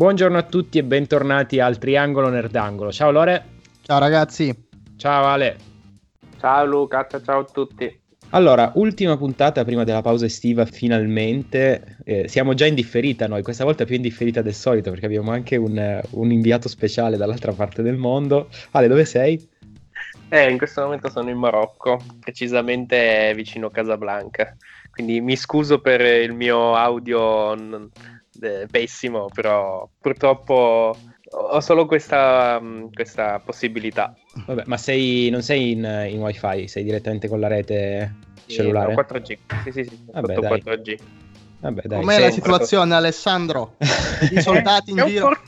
Buongiorno a tutti e bentornati al Triangolo Nerdangolo. Ciao Lore. Ciao ragazzi. Ciao Ale. Ciao Luca, ciao a tutti. Allora, ultima puntata prima della pausa estiva, finalmente. Eh, siamo già in differita noi, questa volta più in differita del solito perché abbiamo anche un, un inviato speciale dall'altra parte del mondo. Ale, dove sei? Eh, in questo momento sono in Marocco, precisamente vicino Casablanca. Quindi mi scuso per il mio audio eh, pessimo, però purtroppo ho solo questa, questa possibilità. Vabbè, ma sei, non sei in, in, wifi, sei direttamente con la rete cellulare? No, 4G. Sì, sì, sì. Vabbè, 4G. Vabbè, dai. Com'è la situazione, Alessandro? I soldati in giro. For-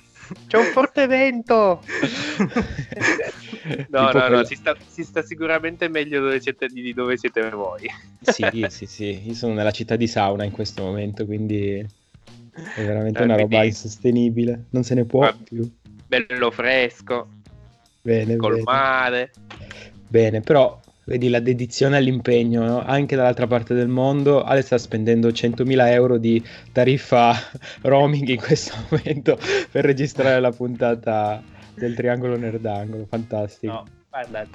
c'è un forte vento! no, no, no, si sta, si sta, sicuramente meglio dove siete, di dove siete voi. sì, sì, sì, io sono nella città di Sauna in questo momento, quindi è veramente eh, una roba quindi... insostenibile, non se ne può ah, più. Bello fresco, bene, col bene. mare. Bene, però vedi la dedizione all'impegno no? anche dall'altra parte del mondo Ale sta spendendo 100.000 euro di tariffa roaming in questo momento per registrare la puntata del triangolo nerdangolo fantastico no, guarda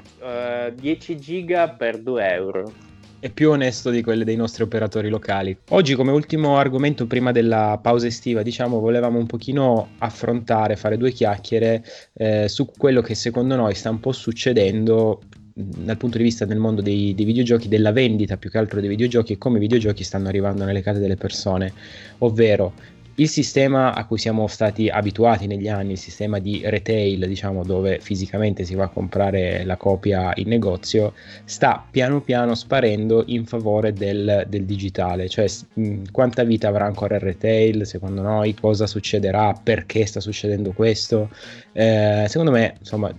uh, 10 giga per 2 euro è più onesto di quelle dei nostri operatori locali. Oggi come ultimo argomento prima della pausa estiva, diciamo, volevamo un pochino affrontare, fare due chiacchiere eh, su quello che secondo noi sta un po' succedendo dal punto di vista del mondo dei, dei, videogiochi, della vendita più che altro dei videogiochi e come i videogiochi stanno arrivando nelle case delle persone, ovvero il sistema a cui siamo stati abituati negli anni, il sistema di retail, diciamo, dove fisicamente si va a comprare la copia in negozio, sta piano piano sparendo in favore del, del digitale. Cioè, mh, quanta vita avrà ancora il retail, secondo noi, cosa succederà, perché sta succedendo questo. Eh, secondo me, insomma,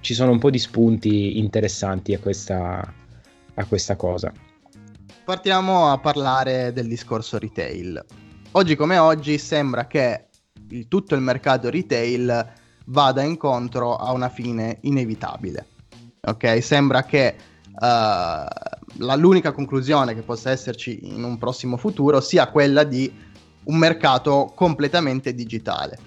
ci sono un po' di spunti interessanti a questa, a questa cosa. Partiamo a parlare del discorso retail oggi come oggi sembra che il, tutto il mercato retail vada incontro a una fine inevitabile. Ok, sembra che uh, la, l'unica conclusione che possa esserci in un prossimo futuro sia quella di un mercato completamente digitale,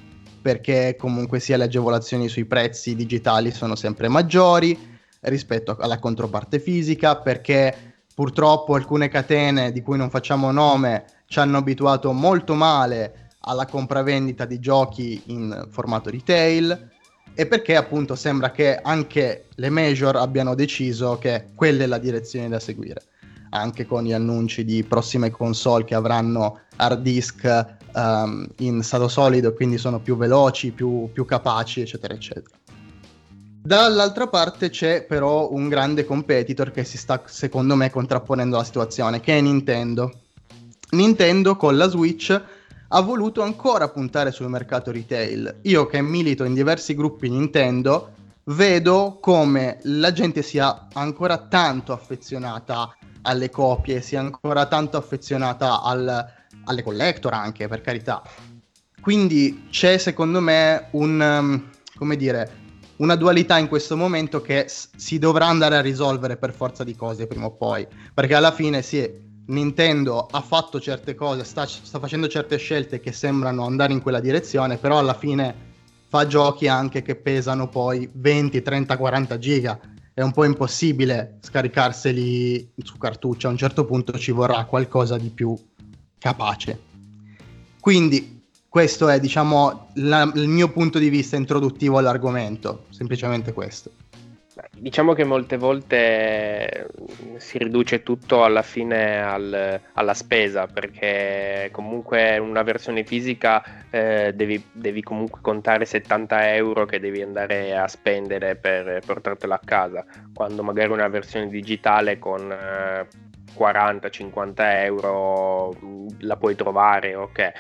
perché comunque sia le agevolazioni sui prezzi digitali sono sempre maggiori rispetto alla controparte fisica, perché purtroppo alcune catene di cui non facciamo nome ci hanno abituato molto male alla compravendita di giochi in formato retail e perché appunto sembra che anche le major abbiano deciso che quella è la direzione da seguire. Anche con gli annunci di prossime console che avranno hard disk um, in stato solido quindi sono più veloci, più, più capaci eccetera eccetera. Dall'altra parte c'è però un grande competitor che si sta secondo me contrapponendo alla situazione che è Nintendo Nintendo con la Switch ha voluto ancora puntare sul mercato retail. Io che milito in diversi gruppi Nintendo vedo come la gente sia ancora tanto affezionata alle copie, sia ancora tanto affezionata al, alle collector anche, per carità. Quindi c'è secondo me un, um, come dire, una dualità in questo momento che si dovrà andare a risolvere per forza di cose prima o poi, perché alla fine sì, Nintendo ha fatto certe cose, sta, sta, facendo certe scelte che sembrano andare in quella direzione, però alla fine fa giochi anche che pesano poi 20, 30, 40 giga. È un po' impossibile scaricarseli su cartuccia, a un certo punto ci vorrà qualcosa di più capace. Quindi questo è, diciamo, la, il mio punto di vista introduttivo all'argomento, semplicemente questo. Diciamo che molte volte si riduce tutto alla fine al, alla spesa, perché comunque una versione fisica eh, devi, devi, comunque contare 70 euro che devi andare a spendere per portartela a casa, quando magari una versione digitale con eh, 40-50 euro la puoi trovare, ok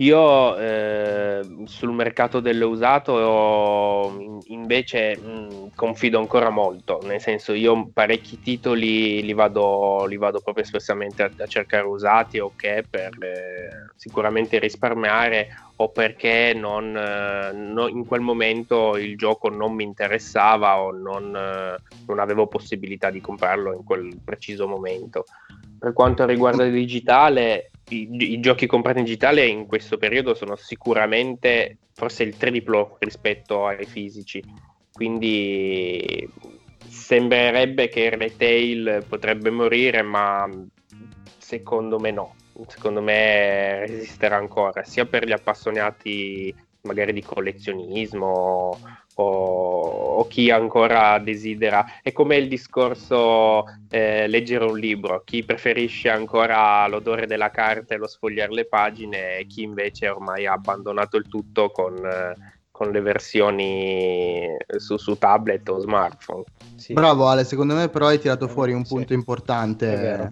io eh, sul mercato dell'usato invece mh, confido ancora molto, nel senso io parecchi titoli li vado, li vado proprio espressamente a, a, cercare usati o che per eh, sicuramente risparmiare o perché non, eh, no, in quel momento il gioco non mi interessava o non, eh, non avevo possibilità di comprarlo in quel preciso momento. Per quanto riguarda il digitale, i, i, giochi comprati in digitale in questo periodo sono sicuramente forse il triplo rispetto ai fisici. Quindi sembrerebbe che il retail potrebbe morire, ma secondo me no. Secondo me resisterà ancora, sia per gli appassionati magari di collezionismo o, o chi ancora desidera. È come il discorso eh, leggere un libro, chi preferisce ancora l'odore della carta e lo sfogliare le pagine e chi invece ormai ha abbandonato il tutto con... Eh, con le versioni su, su, tablet o smartphone. Sì. Bravo Ale, secondo me però hai tirato fuori un punto sì. importante.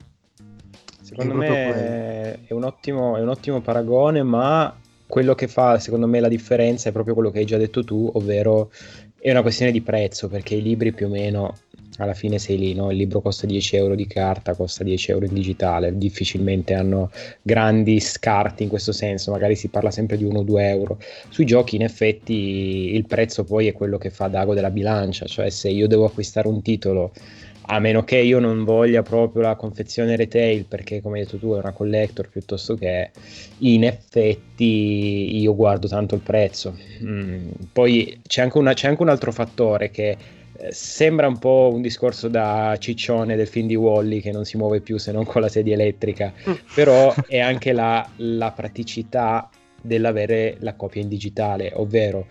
Secondo me è un, ottimo, è un ottimo paragone, ma quello che fa secondo me la differenza è proprio quello che hai già detto tu, ovvero è una questione di prezzo, perché i libri più o meno alla fine sei lì, no? il libro costa 10 euro di carta, costa 10 euro in digitale, difficilmente hanno grandi scarti in questo senso, magari si parla sempre di 1-2 euro. Sui giochi in effetti il prezzo poi è quello che fa d'ago della bilancia, cioè se io devo acquistare un titolo a meno che io non voglia proprio la confezione retail perché come hai detto tu è una collector piuttosto che in effetti io guardo tanto il prezzo mm, poi c'è anche, una, c'è anche, un altro fattore che eh, sembra un po' un discorso da ciccione del film di Wally che non si muove più se non con la sedia elettrica mm. però è anche la, la praticità dell'avere la copia in digitale ovvero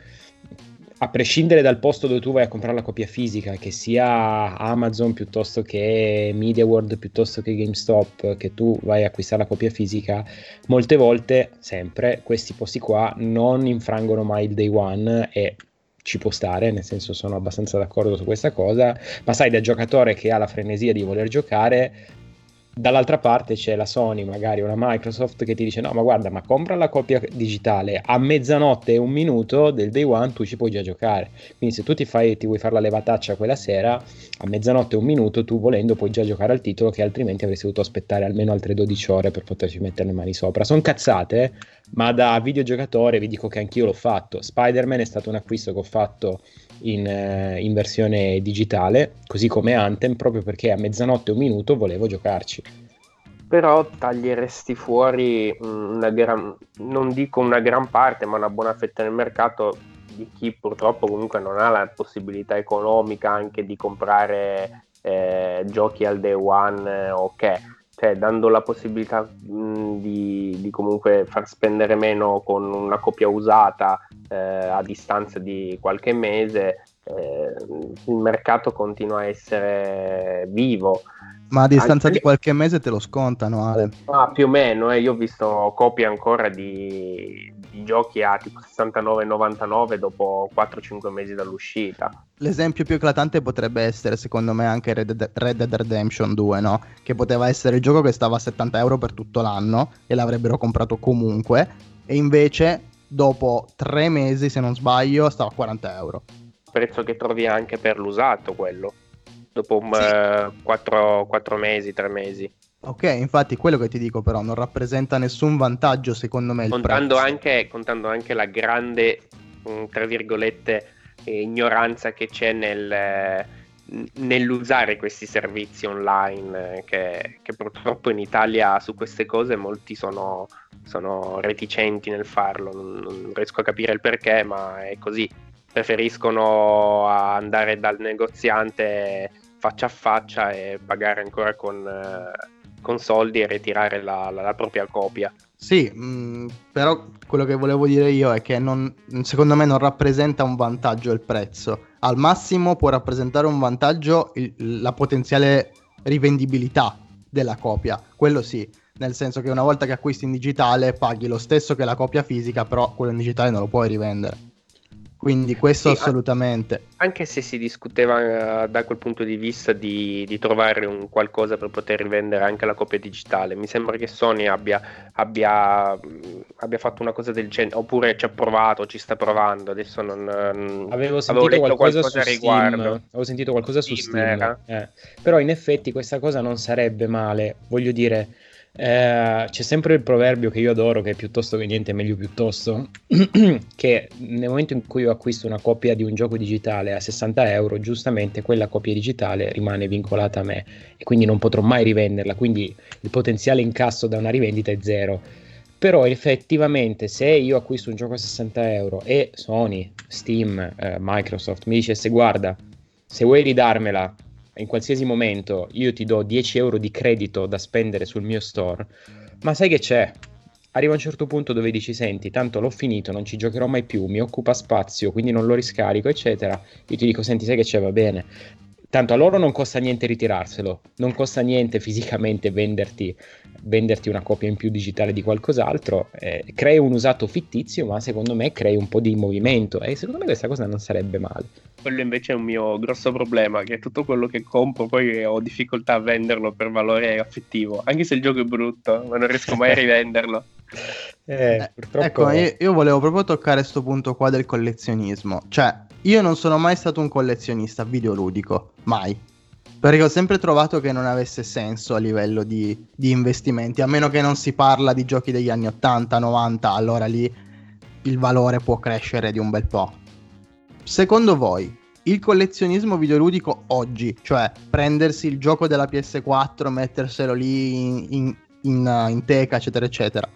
a prescindere dal posto dove tu vai a comprare la copia fisica, che sia Amazon piuttosto che MediaWorld piuttosto che GameStop, che tu vai a acquistare la copia fisica, molte volte, sempre, questi posti qua non infrangono mai il day one e ci può stare, nel senso sono abbastanza d'accordo su questa cosa, ma sai da giocatore che ha la frenesia di voler giocare, Dall'altra parte c'è la Sony, magari una Microsoft che ti dice no ma guarda ma compra la copia digitale a mezzanotte e un minuto del day one tu ci puoi già giocare. Quindi se tu ti, fai, ti vuoi fare la levataccia quella sera, a mezzanotte e un minuto tu volendo puoi già giocare al titolo che altrimenti avresti dovuto aspettare almeno altre 12 ore per poterci mettere le mani sopra. Sono cazzate, ma da videogiocatore vi dico che anch'io l'ho fatto. Spider-Man è stato un acquisto che ho fatto in, eh, in, versione digitale, così come Anthem, proprio perché a mezzanotte un minuto volevo giocarci. Però taglieresti fuori una gran, non dico una gran parte, ma una buona fetta del mercato di chi purtroppo comunque non ha la possibilità economica anche di comprare eh, giochi al day one eh, ok cioè dando la possibilità mh, di, di, comunque far spendere meno con una copia usata eh, a distanza di qualche mese, eh, il mercato continua a essere vivo. Ma a distanza Anche... di qualche mese te lo scontano, Ale? Ah, più o meno, eh. io ho visto copie ancora di, giochi a tipo 69-99 dopo 4-5 mesi dall'uscita. L'esempio più eclatante potrebbe essere, secondo me, anche Red Dead, Red Dead Redemption 2, no? Che poteva essere il gioco che stava a 70 euro per tutto l'anno e l'avrebbero comprato comunque, e invece dopo 3 mesi, se non sbaglio, stava a 40 euro. Prezzo che trovi anche per l'usato quello dopo sì. uh, 4, 4 mesi, 3 mesi. Ok, infatti quello che ti dico però non rappresenta nessun vantaggio secondo me. Contando anche, contando, anche, la grande, mm, tra virgolette, ignoranza che c'è nel, nell'usare questi servizi online, che, che, purtroppo in Italia su queste cose molti sono, sono reticenti nel farlo, non, non riesco a capire il perché, ma è così. Preferiscono andare dal negoziante faccia a faccia e pagare ancora con, eh, con soldi e ritirare la, la, la propria copia. Sì, mh, mm, però quello che volevo dire io è che non, secondo me non rappresenta un vantaggio il prezzo. Al massimo può rappresentare un vantaggio il, la potenziale rivendibilità della copia. Quello sì, nel senso che una volta che acquisti in digitale paghi lo stesso che la copia fisica, però quello in digitale non lo puoi rivendere. Quindi questo sì, assolutamente. Anche se si discuteva uh, da quel punto di vista di, di, trovare un qualcosa per poter rivendere anche la copia digitale, mi sembra che Sony abbia, abbia, abbia fatto una cosa del genere, oppure ci ha provato, ci sta provando. Adesso non, avevo sentito avevo qualcosa, qualcosa su riguardo. Steam. Avevo sentito qualcosa Steam su Steam. Eh. Però in effetti questa cosa non sarebbe male, voglio dire Eh, c'è sempre il proverbio che io adoro, che è piuttosto che niente, meglio piuttosto, che nel momento in cui io acquisto una copia di un gioco digitale a 60 euro, giustamente quella copia digitale rimane vincolata a me e quindi non potrò mai rivenderla, quindi il potenziale incasso da una rivendita è zero. Però effettivamente se io acquisto un gioco a 60 euro e Sony, Steam, eh, Microsoft mi dicesse guarda, se vuoi ridarmela in qualsiasi momento io ti do 10 euro di credito da spendere sul mio store, ma sai che c'è? Arriva un certo punto dove dici, senti, tanto l'ho finito, non ci giocherò mai più, mi occupa spazio, quindi non lo riscarico, eccetera. Io ti dico, senti, sai che c'è, va bene. Tanto a loro non costa niente ritirarselo, non costa niente fisicamente venderti venderti una copia in più digitale di qualcos'altro, eh, crei un usato fittizio, ma secondo me crei un po' di movimento e secondo me questa cosa non sarebbe male. Quello invece è un mio grosso problema, che tutto quello che compro poi ho difficoltà a venderlo per valore affettivo, anche se il gioco è brutto, ma non riesco mai a rivenderlo. Eh, eh, purtroppo... Ecco, io, io volevo proprio toccare questo punto qua del collezionismo, cioè io non sono mai stato un collezionista videoludico, mai perché ho sempre trovato che non avesse senso a livello di, di, investimenti, a meno che non si parla di giochi degli anni 80, 90, allora lì il valore può crescere di un bel po'. Secondo voi, il collezionismo videoludico oggi, cioè prendersi il gioco della PS4, metterselo lì in, in, in, in teca, eccetera, eccetera,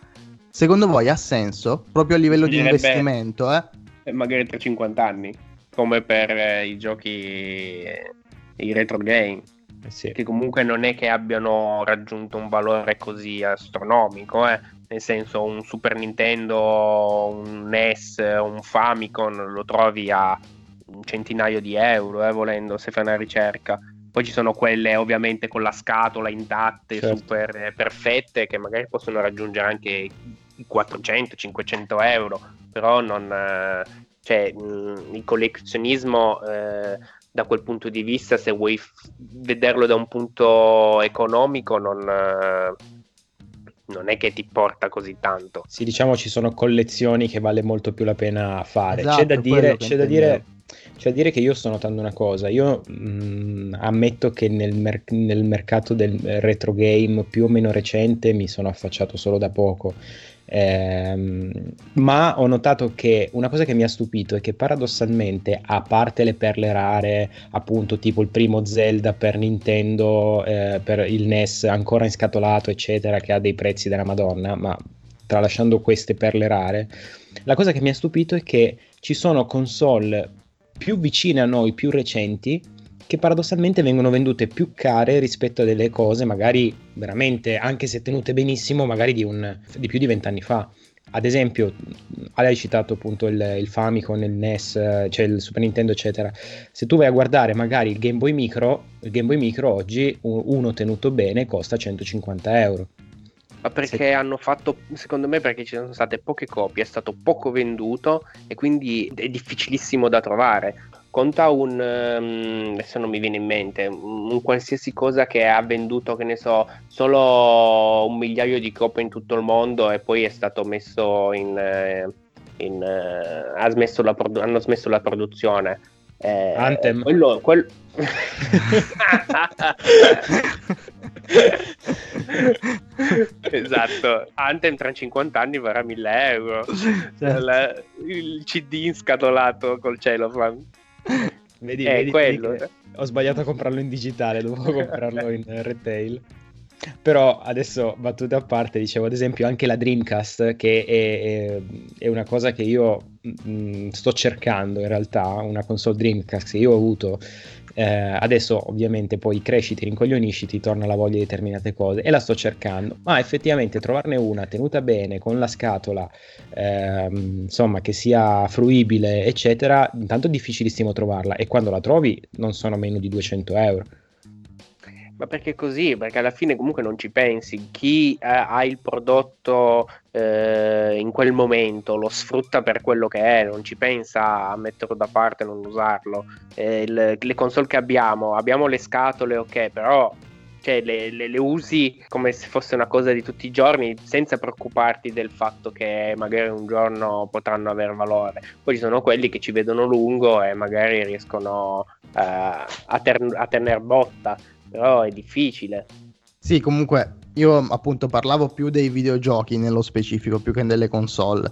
secondo voi ha senso proprio a livello di investimento? Eh? Magari tra 50 anni, come per eh, i giochi i retro game. Eh sì. Che comunque non è che abbiano raggiunto un valore così astronomico, eh. nel senso un Super Nintendo, un NES, un Famicom lo trovi a un centinaio di euro, eh, volendo, se fai una ricerca. Poi ci sono quelle ovviamente con la scatola intatte, certo. super eh, perfette, che magari possono raggiungere anche i 400-500 euro, però non, cioè, mh, il collezionismo eh, da quel punto di vista, se vuoi f- vederlo da un punto economico, non, eh, non, è che ti porta così tanto. Sì, diciamo ci sono collezioni che vale molto più la pena fare. Esatto, c'è, da dire, c'è, da dire, c'è da dire che io sto notando una cosa. Io mh, mm, ammetto che nel, mer- nel mercato del retro game più o meno recente mi sono affacciato solo da poco Ehm, ma ho notato che una cosa che mi ha stupito è che paradossalmente, a parte le perle rare, appunto tipo il primo Zelda per Nintendo, eh, per il NES ancora inscatolato, eccetera, che ha dei prezzi della Madonna, ma tralasciando queste perle rare, la cosa che mi ha stupito è che ci sono console più vicine a noi, più recenti, che paradossalmente vengono vendute più care rispetto a delle cose magari veramente, anche se tenute benissimo, magari di, un, di più di vent'anni fa. Ad esempio, hai citato appunto il, il, Famicom, il NES, cioè il Super Nintendo, eccetera. Se tu vai a guardare magari il Game Boy Micro, il Game Boy Micro oggi, uno tenuto bene, costa 150 euro. Ma perché Se... hanno fatto, secondo me, perché ci sono state poche copie, è stato poco venduto e quindi è difficilissimo da trovare conta un um, adesso non mi viene in mente un, qualsiasi cosa che ha venduto che ne so solo un migliaio di copie in tutto il mondo e poi è stato messo in, eh, in uh, ha smesso la produ- hanno smesso la produzione. Eh, Anthem. quello, quel... esatto. Anthem tra 50 anni varrà 1000 euro. Certo. la, il cd inscatolato col cellophane Vedi, è vedi, quello. Vedi ho sbagliato a comprarlo in digitale, dovevo comprarlo in retail. Però adesso battute a parte, dicevo ad esempio anche la Dreamcast, che è, è, è una cosa che io mh, mm, sto cercando in realtà, una console Dreamcast che io ho avuto eh, adesso ovviamente poi cresci, ti rincoglionisci, ti torna la voglia di determinate cose e la sto cercando, ma effettivamente trovarne una tenuta bene con la scatola, ehm, insomma che sia fruibile, eccetera, intanto è difficilissimo trovarla e quando la trovi non sono meno di 200 euro. Ma perché così? Perché alla fine comunque non ci pensi. Chi eh, ha il prodotto eh, in quel momento lo sfrutta per quello che è, non ci pensa a metterlo da parte non usarlo. Eh, le, le console che abbiamo, abbiamo le scatole, ok, però cioè, le, le, le, usi come se fosse una cosa di tutti i giorni senza preoccuparti del fatto che magari un giorno potranno avere valore. Poi ci sono quelli che ci vedono lungo e magari riescono uh, a, ter- a tener botta però è difficile. Sì, comunque io appunto parlavo più dei videogiochi nello specifico, più che delle console.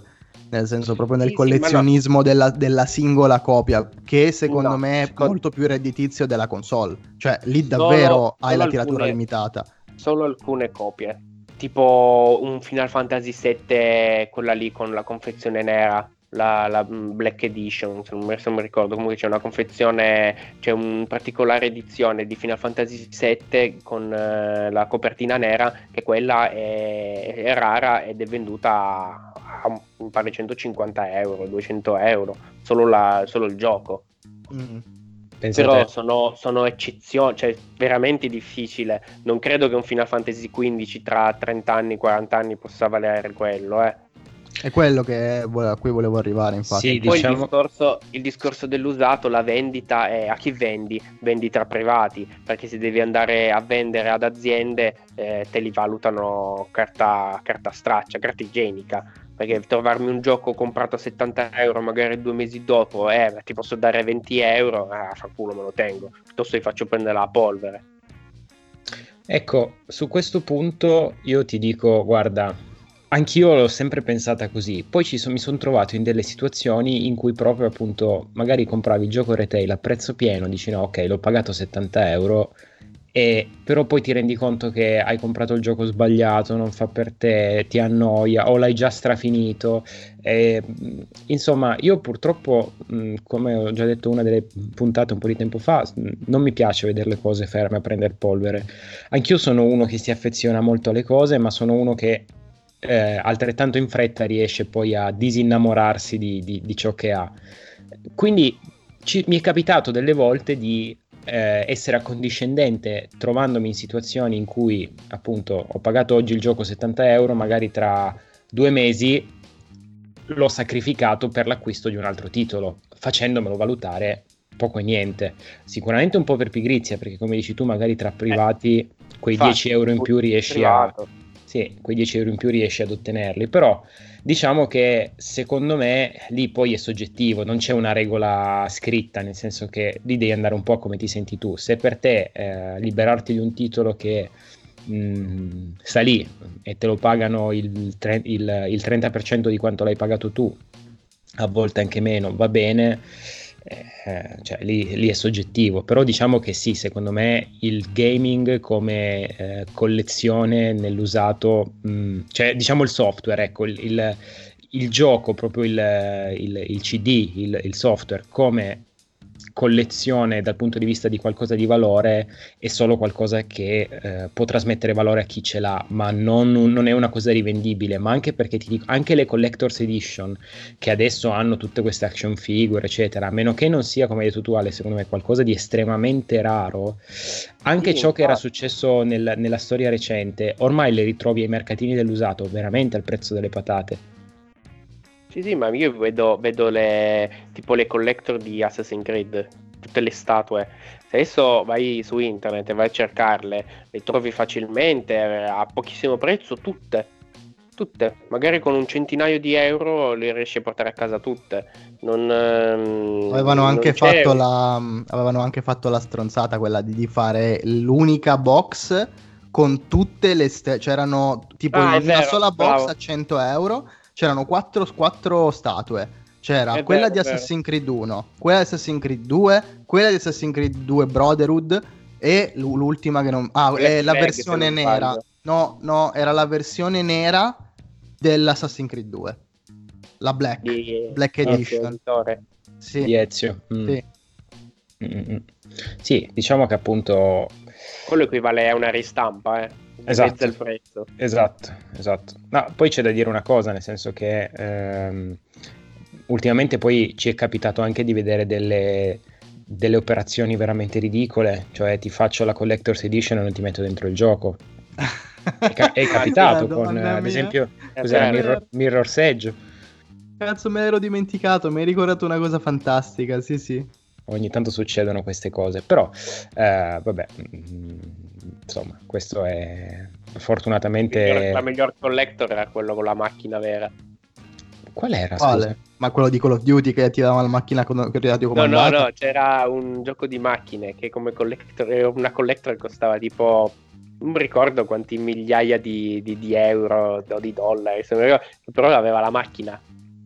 Nel senso proprio nel Sì, collezionismo ma della, della singola copia, che secondo No, me è molto più redditizio della console. Cioè, lì Solo- davvero hai solo la tiratura alcune- limitata. Solo alcune copie. Tipo un Final Fantasy VII, quella lì con la confezione nera, la, la Black Edition, se non, mi- se non mi ricordo. Comunque c'è una confezione, c'è una particolare edizione di Final Fantasy VII con eh, la copertina nera, che quella è, è rara ed è venduta a, a mi pare 150 euro, 200 euro, solo, la- solo il gioco. Mm. Pensate, Però sono, sono eccezioni, cioè veramente difficile. Non credo che un Final Fantasy XV tra 30 anni, 40 anni possa valere quello, eh. È quello che a cui volevo arrivare, infatti. Sì, Poi diciamo- il, discorso, il discorso dell'usato, la vendita è a chi vendi? Vendi tra privati, perché se devi andare a vendere ad aziende eh, te li valutano carta, carta straccia, carta igienica. Perché trovarmi un gioco comprato a 70 euro magari due mesi dopo, eh, ti posso dare 20 euro, ah, fa culo me lo tengo, piuttosto vi faccio prendere la polvere. Ecco, su questo punto io ti dico, guarda, anch'io l'ho sempre pensata così, poi son- mi sono trovato in delle situazioni in cui proprio appunto magari compravi il gioco retail a prezzo pieno, dici no, ok, l'ho pagato 70 euro, e però poi ti rendi conto che hai comprato il gioco sbagliato, non fa per te, ti annoia o l'hai già strafinito. E, insomma, io purtroppo, come ho già detto una delle puntate un po' di tempo fa, non mi piace vedere le cose ferme a prendere polvere. Anch'io sono uno che si affeziona molto alle cose, ma sono uno che eh, altrettanto in fretta riesce poi a disinnamorarsi di, di- di ciò che ha. Quindi ci- mi è capitato delle volte di eh, essere accondiscendente trovandomi in situazioni in cui appunto ho pagato oggi il gioco 70 euro, magari tra due mesi l'ho sacrificato per l'acquisto di un altro titolo, facendomelo valutare poco e niente. Sicuramente un po' per pigrizia, perché come dici tu, magari tra privati quei Infatti, 10 euro in più riesci a, privato. Sì, quei 10 euro in più riesci ad ottenerli, però diciamo che secondo me lì poi è soggettivo, non c'è una regola scritta, nel senso che lì devi andare un po' come ti senti tu. Se per te eh, liberarti di un titolo che mh, sta lì e te lo pagano il, tre- il- il 30% di quanto l'hai pagato tu, a volte anche meno, va bene. Eh, cioè, lì, lì è soggettivo, però diciamo che sì, secondo me il gaming come eh, collezione nell'usato, mh, cioè diciamo il software, ecco, il, il- il gioco, proprio il, il- CD, il software come collezione dal punto di vista di qualcosa di valore è solo qualcosa che eh, può trasmettere valore a chi ce l'ha, ma non, non è una cosa rivendibile, ma anche perché ti dico, anche le collector's edition che adesso hanno tutte queste action figure, eccetera, a meno che non sia, come hai detto tu Ale, secondo me qualcosa di estremamente raro, anche Sì, ciò che era successo nel- nella storia recente, ormai le ritrovi ai mercatini dell'usato veramente al prezzo delle patate. Sì, sì, ma io vedo, vedo le, tipo le collector di Assassin's Creed, tutte le statue. Se adesso vai su internet e vai a cercarle, le trovi facilmente, a pochissimo prezzo, tutte. Tutte. Magari con un centinaio di euro le riesci a portare a casa tutte. Non, ehm, Avevano non anche, la, avevano anche fatto la stronzata quella di, di fare l'unica box con tutte le ste- c'erano tipo Ah, una vero, sola box bravo. a 100 euro c'erano quattro, quattro statue c'era È quella vero, di. Assassin's Creed 1 quella di Assassin's Creed 2 quella di Assassin's Creed 2 Brotherhood e l- l'ultima che non ah Black è la Flag, versione nera no no era la versione nera dell'Assassin's Creed 2 la Black di Black di Edition editore. sì, Di Ezio. Mm. sì. Mm, mm, mm. Sì, diciamo che appunto Quello equivale a una ristampa, eh. Esatto. Il prezzo. Esatto, esatto. No, poi c'è da dire una cosa, nel senso che ehm, ultimamente poi ci è capitato anche di vedere delle, delle operazioni veramente ridicole, cioè ti faccio la Collector's Edition e non ti metto dentro il gioco. È, ca- è capitato con, ad esempio, È cos'era, vero. Mirror, Mirror's Edge. Cazzo, me l'ero dimenticato, mi hai ricordato una cosa fantastica, sì, sì. Ogni tanto succedono queste cose, però eh, vabbè, mm, insomma, questo è fortunatamente... La miglior collector era quello con la macchina vera. Qual era? Quale? scusa? Ma quello di Call of Duty che ti dava la macchina con che ti No, no, no, c'era un gioco di macchine che come collector, era una collector costava tipo non ricordo quanti migliaia di, di, di euro o di dollari, però aveva la macchina.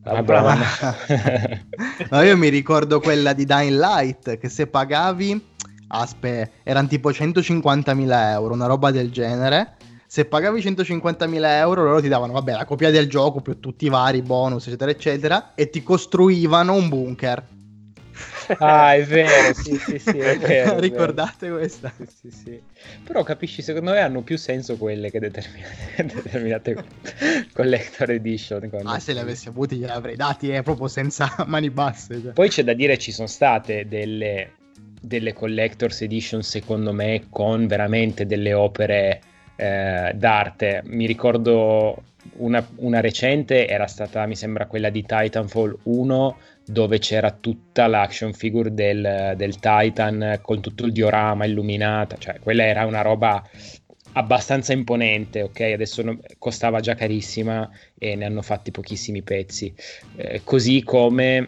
Ah, no, io mi ricordo quella di Dying Light che se pagavi, aspetta, erano tipo 150.000 euro, una roba del genere. Se pagavi 150.000 euro, loro ti davano, vabbè, la copia del gioco più tutti i vari bonus, eccetera, eccetera, e ti costruivano un bunker ah, è vero, sì, sì, sì, è vero. Ricordate vero. questa? Sì, sì, sì. Però capisci, secondo me hanno più senso quelle che determinate, determinate collector edition. Ah, se le avessi avuti gliele avrei dati, eh, proprio senza mani basse. Cioè. Poi c'è da dire, ci sono state delle, delle collector's edition, secondo me, con veramente delle opere eh, d'arte. Mi ricordo una, una, recente, era stata, mi sembra, quella di Titanfall 1 dove c'era tutta l'action figure del, del, Titan con tutto il diorama illuminata, cioè quella era una roba abbastanza imponente, ok? Adesso no, costava già carissima e ne hanno fatti pochissimi pezzi, eh, così come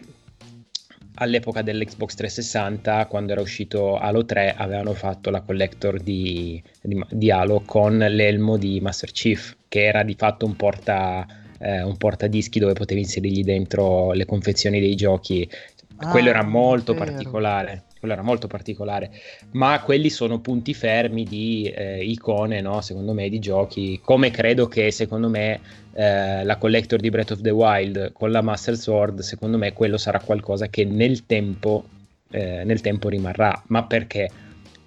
all'epoca dell'Xbox 360 quando era uscito Halo 3 avevano fatto la collector di, di, di Halo con l'elmo di Master Chief che era di fatto un porta eh, un portadischi dove potevi inserirgli dentro le confezioni dei giochi. Ah, quello era molto particolare. Quello era molto particolare, ma quelli sono punti fermi di eh, icone, no? secondo me, di giochi. Come credo che, secondo me, eh, la collector di Breath of the Wild con la Master Sword, secondo me, quello sarà qualcosa che nel tempo, eh, nel tempo rimarrà. Ma perché?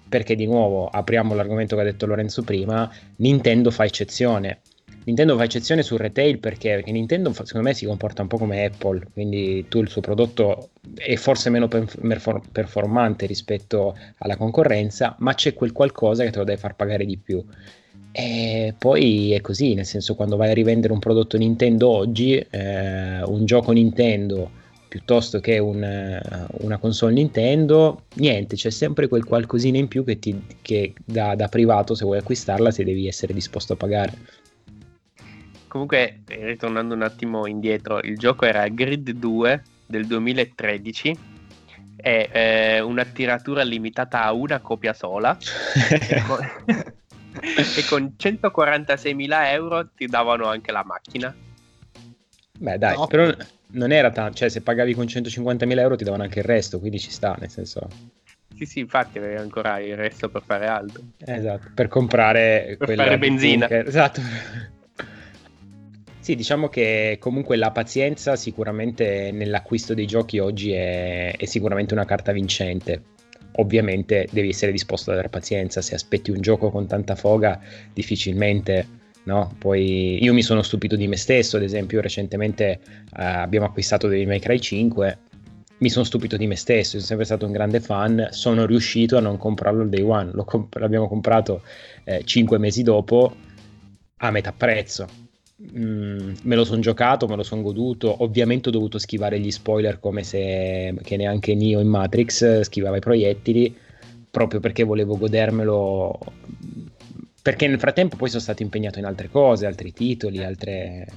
Perché di nuovo apriamo l'argomento che ha detto Lorenzo prima, Nintendo fa eccezione Nintendo fa eccezione sul retail perché, perché, Nintendo secondo me si comporta un po' come Apple, quindi tu il suo prodotto è forse meno performante rispetto alla concorrenza, ma c'è quel qualcosa che te lo deve far pagare di più. E poi è così, nel senso quando vai a rivendere un prodotto Nintendo oggi, eh, un gioco Nintendo piuttosto che un, una console Nintendo, niente, c'è sempre quel qualcosina in più che, ti, che da, da privato se vuoi acquistarla se devi essere disposto a pagare. Comunque, ritornando un attimo indietro, il gioco era Grid 2 del 2013 è eh, una tiratura limitata a una copia sola e, con, e con 146.000 euro ti davano anche la macchina. Beh dai, no. però non era tanto, cioè se pagavi con 150.000 euro ti davano anche il resto, quindi ci sta, nel senso... Sì, sì, infatti avevi ancora il resto per fare altro. Esatto, per comprare... Per fare benzina. Bunker. Esatto. Sì, diciamo che comunque la pazienza sicuramente nell'acquisto dei giochi oggi è, è, sicuramente una carta vincente. Ovviamente devi essere disposto ad avere pazienza, se aspetti un gioco con tanta foga difficilmente, no? Poi io mi sono stupito di me stesso, ad esempio recentemente eh, abbiamo acquistato Devil May Cry 5, mi sono stupito di me stesso, sono sempre stato un grande fan, sono riuscito a non comprarlo il day one, comp- l'abbiamo comprato eh, 5 mesi dopo a metà prezzo Mm, me lo sono giocato, me lo sono goduto. Ovviamente ho dovuto schivare gli spoiler come se che neanche Neo in Matrix schivava i proiettili, proprio perché volevo godermelo. Perché nel frattempo poi sono stato impegnato in altre cose, altri titoli, altre,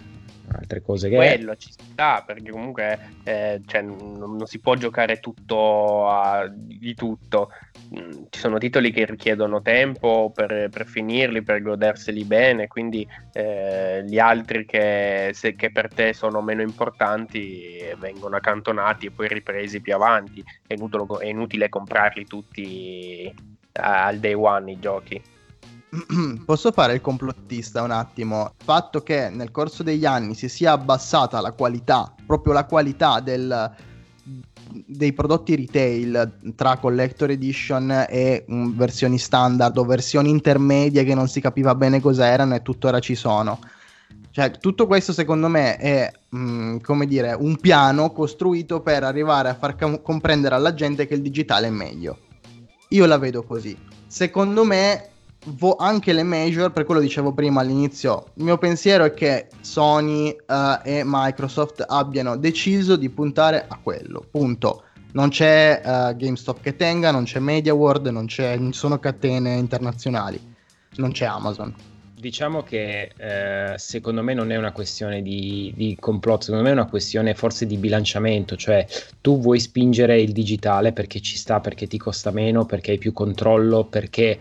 altre cose che... Quello ci sta, perché comunque eh, cioè, non, non, si può giocare tutto a, di tutto. Mm, ci sono titoli che richiedono tempo per, per finirli, per goderseli bene, quindi eh, gli altri che, se, che, per te sono meno importanti vengono accantonati e poi ripresi più avanti. È inutile, è inutile comprarli tutti al day one i giochi. posso fare il complottista un attimo? Il fatto che nel corso degli anni si sia abbassata la qualità, proprio la qualità del, dei prodotti retail tra collector edition e um, versioni standard o versioni intermedie che non si capiva bene cos'erano e tuttora ci sono. Cioè, tutto questo secondo me è, mh, mm, come dire, un piano costruito per arrivare a far com- comprendere alla gente che il digitale è meglio. Io la vedo così. Secondo me vo- anche le major, per quello dicevo prima all'inizio, il mio pensiero è che Sony uh, e Microsoft abbiano deciso di puntare a quello, punto. Non c'è uh, GameStop che tenga, non c'è Media World, non, c'è, non sono catene internazionali, non c'è Amazon. Diciamo che eh, secondo me non è una questione di, di, complotto, secondo me è una questione forse di bilanciamento, cioè tu vuoi spingere il digitale perché ci sta, perché ti costa meno, perché hai più controllo, perché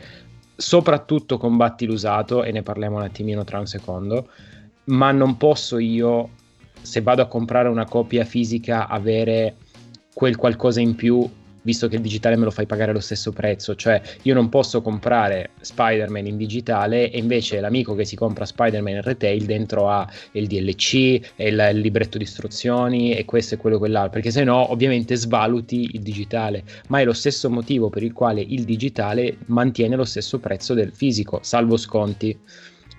soprattutto combatti l'usato e ne parliamo un attimino tra un secondo, ma non posso io, se vado a comprare una copia fisica, avere quel qualcosa in più visto che il digitale me lo fai pagare allo stesso prezzo, cioè io non posso comprare Spider-Man in digitale e invece l'amico che si compra Spider-Man in retail dentro ha il DLC il, il libretto di istruzioni e questo e quello e quell'altro, perché se no ovviamente svaluti il digitale, ma è lo stesso motivo per il quale il digitale mantiene lo stesso prezzo del fisico, salvo sconti.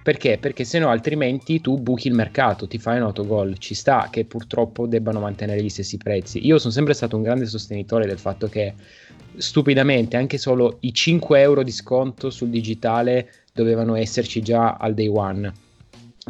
Perché? Perché se no altrimenti tu buchi il mercato, ti fai un autogol. Ci sta che purtroppo debbano mantenere gli stessi prezzi. Io sono sempre stato un grande sostenitore del fatto che stupidamente anche solo i 5 euro di sconto sul digitale dovevano esserci già al day one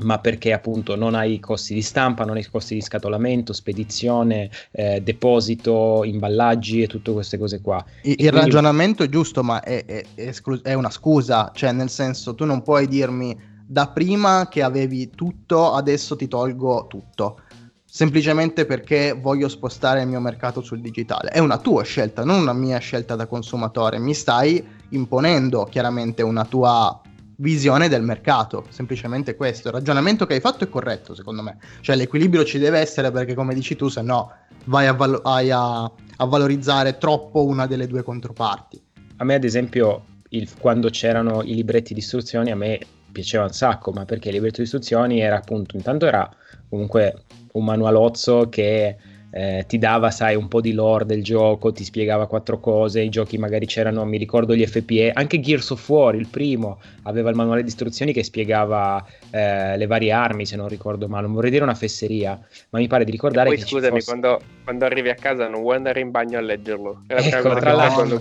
ma perché appunto non hai costi di stampa, non hai costi di scatolamento, spedizione, eh, deposito, imballaggi e tutte queste cose qua. Il, il ragionamento è giusto, ma è, è, è, è, una scusa, cioè nel senso tu non puoi dirmi da prima che avevi tutto, adesso ti tolgo tutto. Semplicemente perché voglio spostare il mio mercato sul digitale. È una tua scelta, non una mia scelta da consumatore. Mi stai imponendo chiaramente una tua visione del mercato. Semplicemente questo. Il ragionamento che hai fatto è corretto, secondo me. Cioè, l'equilibrio ci deve essere perché, come dici tu, se no vai a, val- a, a valorizzare troppo una delle due controparti. A me, ad esempio, il, quando c'erano i libretti di istruzioni, a me piaceva un sacco, ma perché il libretto di istruzioni era appunto, intanto era comunque un manualozzo che eh, ti dava, sai, un po' di lore del gioco, ti spiegava quattro cose, i giochi magari c'erano, mi ricordo gli FPE, anche Gears of War, il primo, aveva il manuale di istruzioni che spiegava eh, le varie armi, se non ricordo male, non vorrei dire una fesseria, ma mi pare di ricordare poi, che scusami, fosse... quando, quando, arrivi a casa non vuoi andare in bagno a leggerlo. ecco, tra l'altro...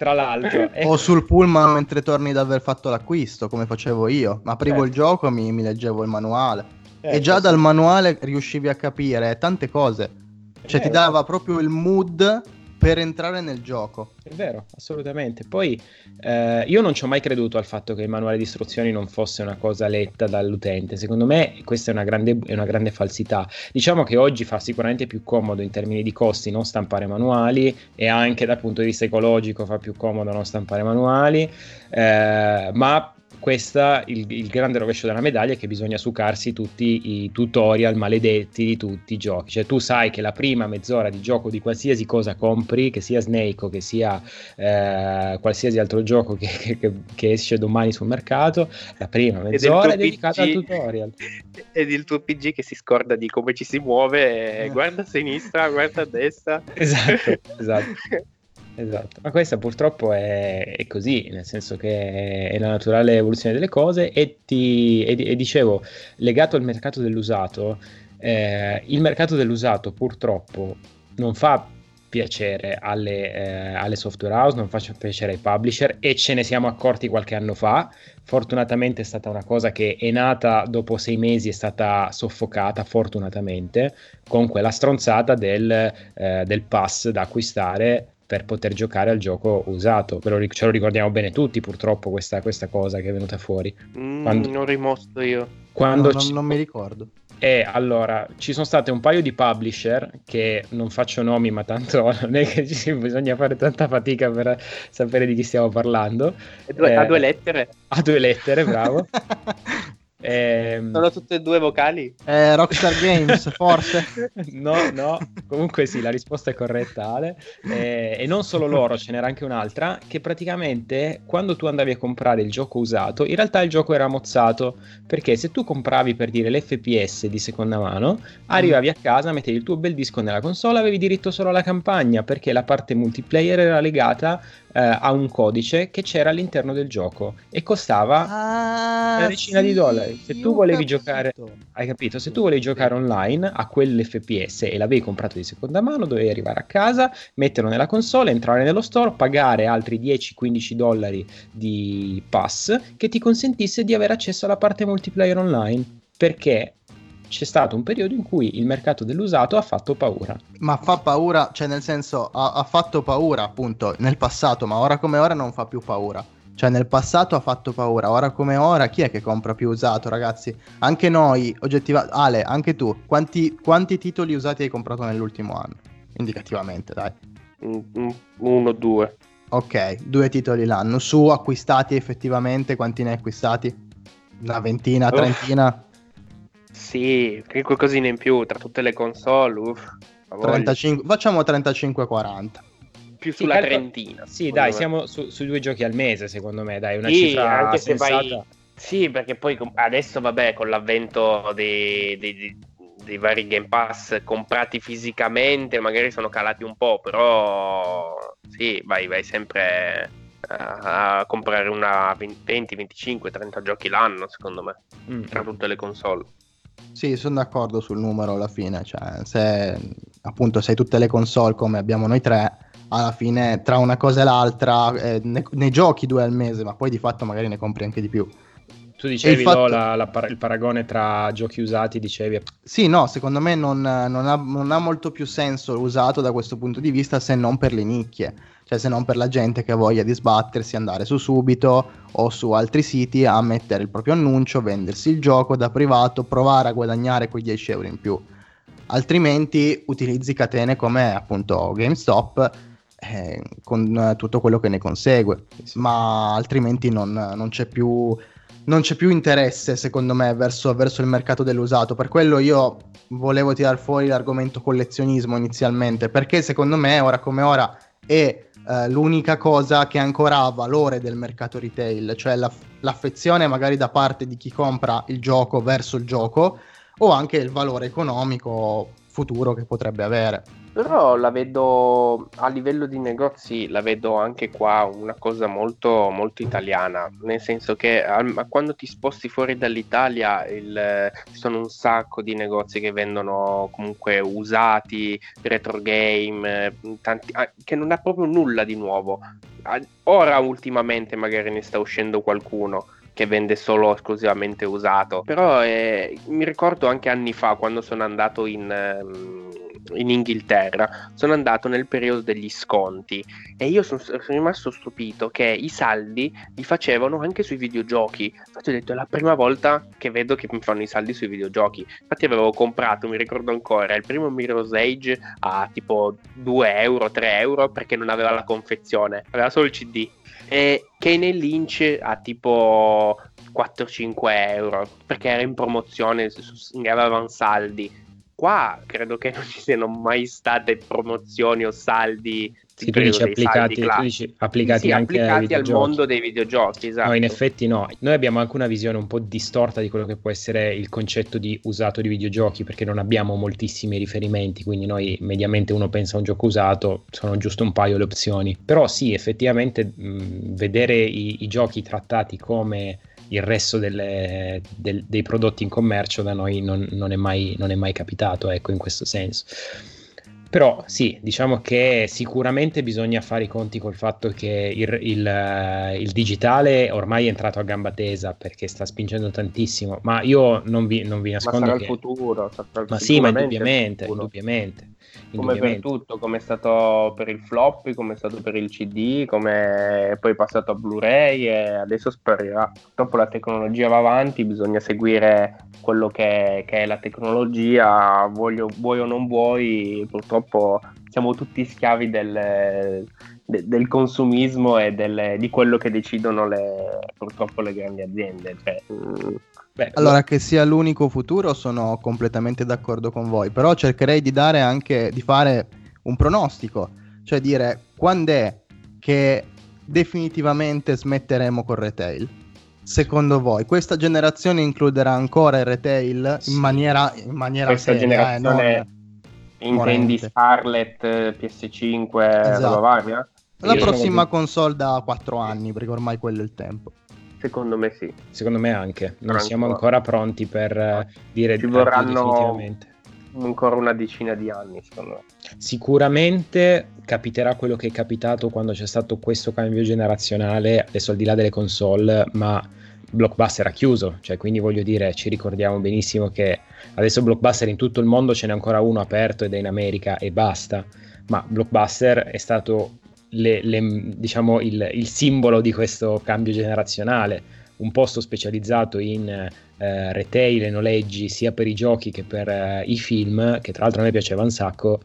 Tra l'altro, o sul pullman mentre torni da aver fatto l'acquisto, come facevo io. Ma aprivo certo. il gioco e mi, mi, leggevo il manuale. Certo, e già sì. dal manuale riuscivi a capire tante cose. Cioè, ti dava proprio il mood per entrare nel gioco. È vero, assolutamente. Poi eh, io non ci ho mai creduto al fatto che il manuale di istruzioni non fosse una cosa letta dall'utente. Secondo me questa è una grande, è una grande falsità. Diciamo che oggi fa sicuramente più comodo in termini di costi non stampare manuali e anche dal punto di vista ecologico fa più comodo non stampare manuali, eh, ma questa il, il, grande rovescio della medaglia è che bisogna succarsi tutti i tutorial maledetti di tutti i giochi. Cioè, tu sai che la prima mezz'ora di gioco di qualsiasi cosa compri, che sia Snake o che sia eh, qualsiasi altro gioco che, che, che, esce domani sul mercato, la prima mezz'ora è dedicata al tutorial. Ed il tuo PG che si scorda di come ci si muove, eh, guarda a sinistra, guarda a destra. Esatto, esatto. Esatto, ma questa purtroppo è, è, così, nel senso che è la naturale evoluzione delle cose e, ti, e, e dicevo, legato al mercato dell'usato, eh, il mercato dell'usato purtroppo non fa piacere alle, eh, alle, software house, non fa piacere ai publisher e ce ne siamo accorti qualche anno fa. Fortunatamente è stata una cosa che è nata dopo sei mesi, è stata soffocata fortunatamente con quella stronzata del, eh, del pass da acquistare per poter giocare al gioco usato. Però ce lo ricordiamo bene tutti, purtroppo, questa, questa cosa che è venuta fuori. Mm, quando, non rimostro io. Quando no, ci... non, non mi ricordo. E allora, ci sono state un paio di publisher che non faccio nomi, ma tanto non è che ci bisogna fare tanta fatica per sapere di chi stiamo parlando. Due, eh, a due lettere. A due lettere, bravo. Ehm... Sono tutte e due vocali? Eh, Rockstar Games, forse? no, no, comunque sì, la risposta è corretta Ale. Eh, e non solo loro, ce n'era anche un'altra, che praticamente quando tu andavi a comprare il gioco usato, in realtà il gioco era mozzato, perché se tu compravi per dire l'FPS di seconda mano, arrivavi a casa, mettevi il tuo bel disco nella console, avevi diritto solo alla campagna, perché la parte multiplayer era legata a un codice che c'era all'interno del gioco e costava ah, una decina sì, di dollari. Se tu volevi giocare, hai capito? Se tu volevi giocare online a quell'FPS e l'avevi comprato di seconda mano, dovevi arrivare a casa, metterlo nella console, entrare nello store, pagare altri 10-15 dollari di pass che ti consentisse di avere accesso alla parte multiplayer online. Perché c'è stato un periodo in cui il mercato dell'usato ha fatto paura. Ma fa paura, cioè nel senso ha, ha, fatto paura appunto nel passato, ma ora come ora non fa più paura. Cioè nel passato ha fatto paura, ora come ora chi è che compra più usato ragazzi? Anche noi, oggettivamente, Ale, anche tu, quanti, quanti titoli usati hai comprato nell'ultimo anno? Indicativamente, dai. Uno, due. Ok, due titoli l'anno. Su acquistati effettivamente, quanti ne hai acquistati? Una ventina, trentina? Sì, qualcosina in più tra tutte le console. Uff, 35, facciamo 35-40 più sulla sì, trentina. Sì, dai, me. siamo su, sui due giochi al mese, secondo me, dai, una sì, cifra anche sensata. se vai... Sì, perché poi adesso, vabbè, con l'avvento dei, dei, dei, vari Game Pass comprati fisicamente, magari sono calati un po', però sì, vai, vai sempre a comprare una 20, 25, 30 giochi l'anno, secondo me, mm. tra tutte le console. Sì, sono d'accordo sul numero alla fine, cioè se appunto sei tutte le console come abbiamo noi tre, alla fine tra una cosa e l'altra eh, ne, ne, giochi due al mese, ma poi di fatto magari ne compri anche di più. Tu dicevi il, fatto... la, la, il, paragone tra giochi usati, dicevi. Sì, no, secondo me non, non, ha, non, ha, molto più senso usato da questo punto di vista se non per le nicchie, cioè se non per la gente che ha voglia di sbattersi, andare su subito o su altri siti a mettere il proprio annuncio, vendersi il gioco da privato, provare a guadagnare quei 10 euro in più. Altrimenti utilizzi catene come appunto GameStop eh, con tutto quello che ne consegue, ma altrimenti non, non, c'è più, non, c'è più, interesse secondo me verso, verso, il mercato dell'usato. Per quello io volevo tirar fuori l'argomento collezionismo inizialmente, perché secondo me ora come ora è eh, l'unica cosa che ancora ha valore del mercato retail, cioè la, l'affezione magari da parte di chi compra il gioco verso il gioco o anche il valore economico futuro che potrebbe avere. Però la vedo a livello di negozi, la vedo anche qua una cosa molto, molto italiana, nel senso che a, quando ti sposti fuori dall'Italia il, ci sono un sacco di negozi che vendono comunque usati, retro game, tanti, che non ha proprio nulla di nuovo. Ora ultimamente magari ne sta uscendo qualcuno che vende solo esclusivamente usato. Però eh, mi ricordo anche anni fa quando sono andato in, ehm, in Inghilterra, sono andato nel periodo degli sconti e io sono, sono, rimasto stupito che i saldi li facevano anche sui videogiochi. Infatti ho detto è la prima volta che vedo che mi fanno i saldi sui videogiochi. Infatti avevo comprato, mi ricordo ancora, il primo Mirror's Age a tipo 2 euro, 3 euro perché non aveva la confezione, aveva solo il CD. E Kane Lynch a tipo 4-5 euro perché era in promozione, avevano saldi qua credo che non ci siano mai state promozioni o saldi sì, tu dici applicati, tu dici applicati sì, anche applicati al mondo dei videogiochi. Esatto. No, in effetti no. Noi abbiamo anche una visione un po' distorta di quello che può essere il concetto di usato di videogiochi, perché non abbiamo moltissimi riferimenti, quindi noi mediamente uno pensa a un gioco usato, sono giusto un paio le opzioni. Però sì, effettivamente mh, vedere i, i giochi trattati come il resto delle, del, dei prodotti in commercio da noi non, non, è mai, non, è mai, capitato, ecco, in questo senso. Però sì, diciamo che sicuramente bisogna fare i conti col fatto che il, il, il, digitale ormai è entrato a gamba tesa perché sta spingendo tantissimo, ma io non vi, non vi nascondo ma sarà che... il futuro, sarà ma sì, ma indubbiamente, indubbiamente come per tutto, come è stato per il floppy, come è stato per il CD, come è poi passato a Blu-ray e adesso sparirà. Dopo la tecnologia va avanti, bisogna seguire quello che, che è la tecnologia, voglio, vuoi o non vuoi, purtroppo siamo tutti schiavi del, de, del consumismo e del, di quello che decidono le, purtroppo le grandi aziende. Cioè, mm, Beh, allora, che sia l'unico futuro sono completamente d'accordo con voi, però cercherei di dare anche, di fare un pronostico, cioè dire quando è che definitivamente smetteremo con retail? Secondo voi, questa generazione includerà ancora il retail sì. in maniera, in maniera questa seria, generazione eh, intendi Scarlett, PS5, esatto. varia? La Io prossima console da 4 anni, perché ormai quello è il tempo. Secondo me sì. Secondo me anche. Non ancora. siamo ancora pronti per no. dire Ci vorranno ancora una decina di anni, secondo me. Sicuramente capiterà quello che è capitato quando c'è stato questo cambio generazionale, adesso al di là delle console, ma Blockbuster ha chiuso, cioè quindi voglio dire, ci ricordiamo benissimo che adesso Blockbuster in tutto il mondo ce n'è ancora uno aperto ed è in America e basta, ma Blockbuster è stato le, le, diciamo il, il, simbolo di questo cambio generazionale, un posto specializzato in eh, retail e noleggi sia per i giochi che per eh, i film, che tra l'altro a me piaceva un sacco,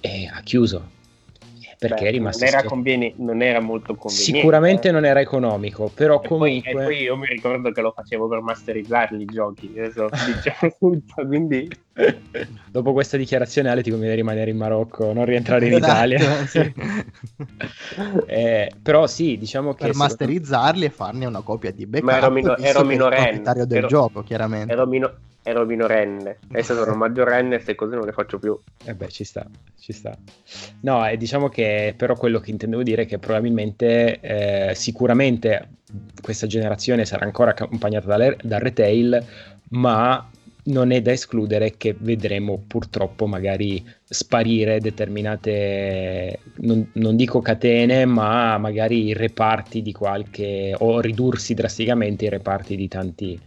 e ha chiuso. Perché Beh, è rimasto... Non era, convieni- non era molto conveniente. Sicuramente eh. non era economico, però e comunque... Poi, e poi io mi ricordo che lo facevo per masterizzarli i giochi, adesso diciamo tutto, quindi... Dopo questa dichiarazione Ale ti conviene rimanere in Marocco, non rientrare in esatto, Italia. Sì. eh, però sì, diciamo che... Per masterizzarli e farne una copia di backup. Ma ero, mino- ero minorenne. del ero, gioco, chiaramente. Ero, mino- ero minorenne, adesso sono maggiorenne e queste cose non le faccio più. E eh beh, ci sta, ci sta. No, e diciamo che però quello che intendevo dire è che probabilmente, eh, sicuramente questa generazione sarà ancora accompagnata dal, dal retail, ma non è da escludere che vedremo purtroppo magari sparire determinate, non, non, dico catene, ma magari reparti di qualche, o ridursi drasticamente i reparti di tanti,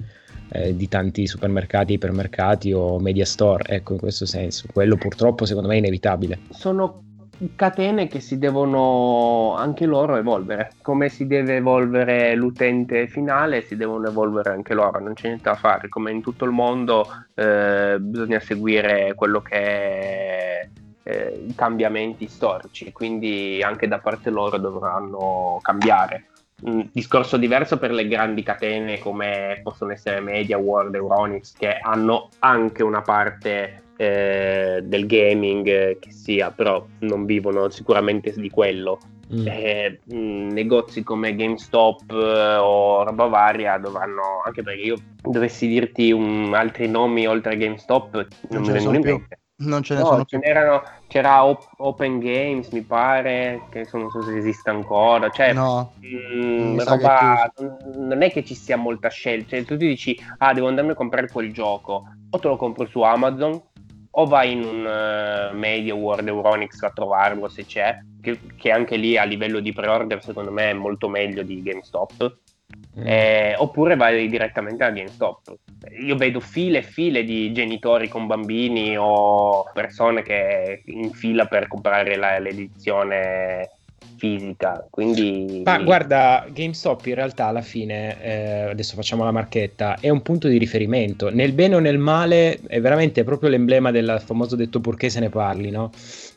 eh, di tanti supermercati, ipermercati o media store, ecco in questo senso. Quello purtroppo secondo me è inevitabile. Sono catene che si devono anche loro evolvere. Come si deve evolvere l'utente finale, si devono evolvere anche loro, non c'è niente da fare. Come in tutto il mondo eh, bisogna seguire quello che è eh, i cambiamenti storici, quindi anche da parte loro dovranno cambiare. Un discorso diverso per le grandi catene come possono essere Media, World, Euronics, che hanno anche una parte eh, del gaming eh, che sia, però non vivono sicuramente di quello. Mm. Eh, negozi come GameStop eh, o roba varia dovranno, anche perché io dovessi dirti un, altri nomi oltre a GameStop, non, non ne vengono in mente. Non ce ne no, sono ce n'erano, c'era Op- Open Games, mi pare, che non so se esiste ancora. Cioè, no, mh, roba, non è che ci sia molta scelta. Cioè, tu ti dici, ah, devo andarmi a comprare quel gioco. O te lo compro su Amazon, o vai in un uh, Media World Euronics a trovarlo se c'è, che, che, anche lì a livello di pre-order secondo me è molto meglio di GameStop. Mm. Eh, oppure vai direttamente a GameStop. Io vedo file e file di genitori con bambini o persone che in fila per comprare la, l'edizione fisica. Quindi... Ma guarda, GameStop in realtà alla fine, eh, adesso facciamo la marchetta, è un punto di riferimento. Nel bene o nel male è veramente proprio l'emblema del famoso detto purché se ne parli, no?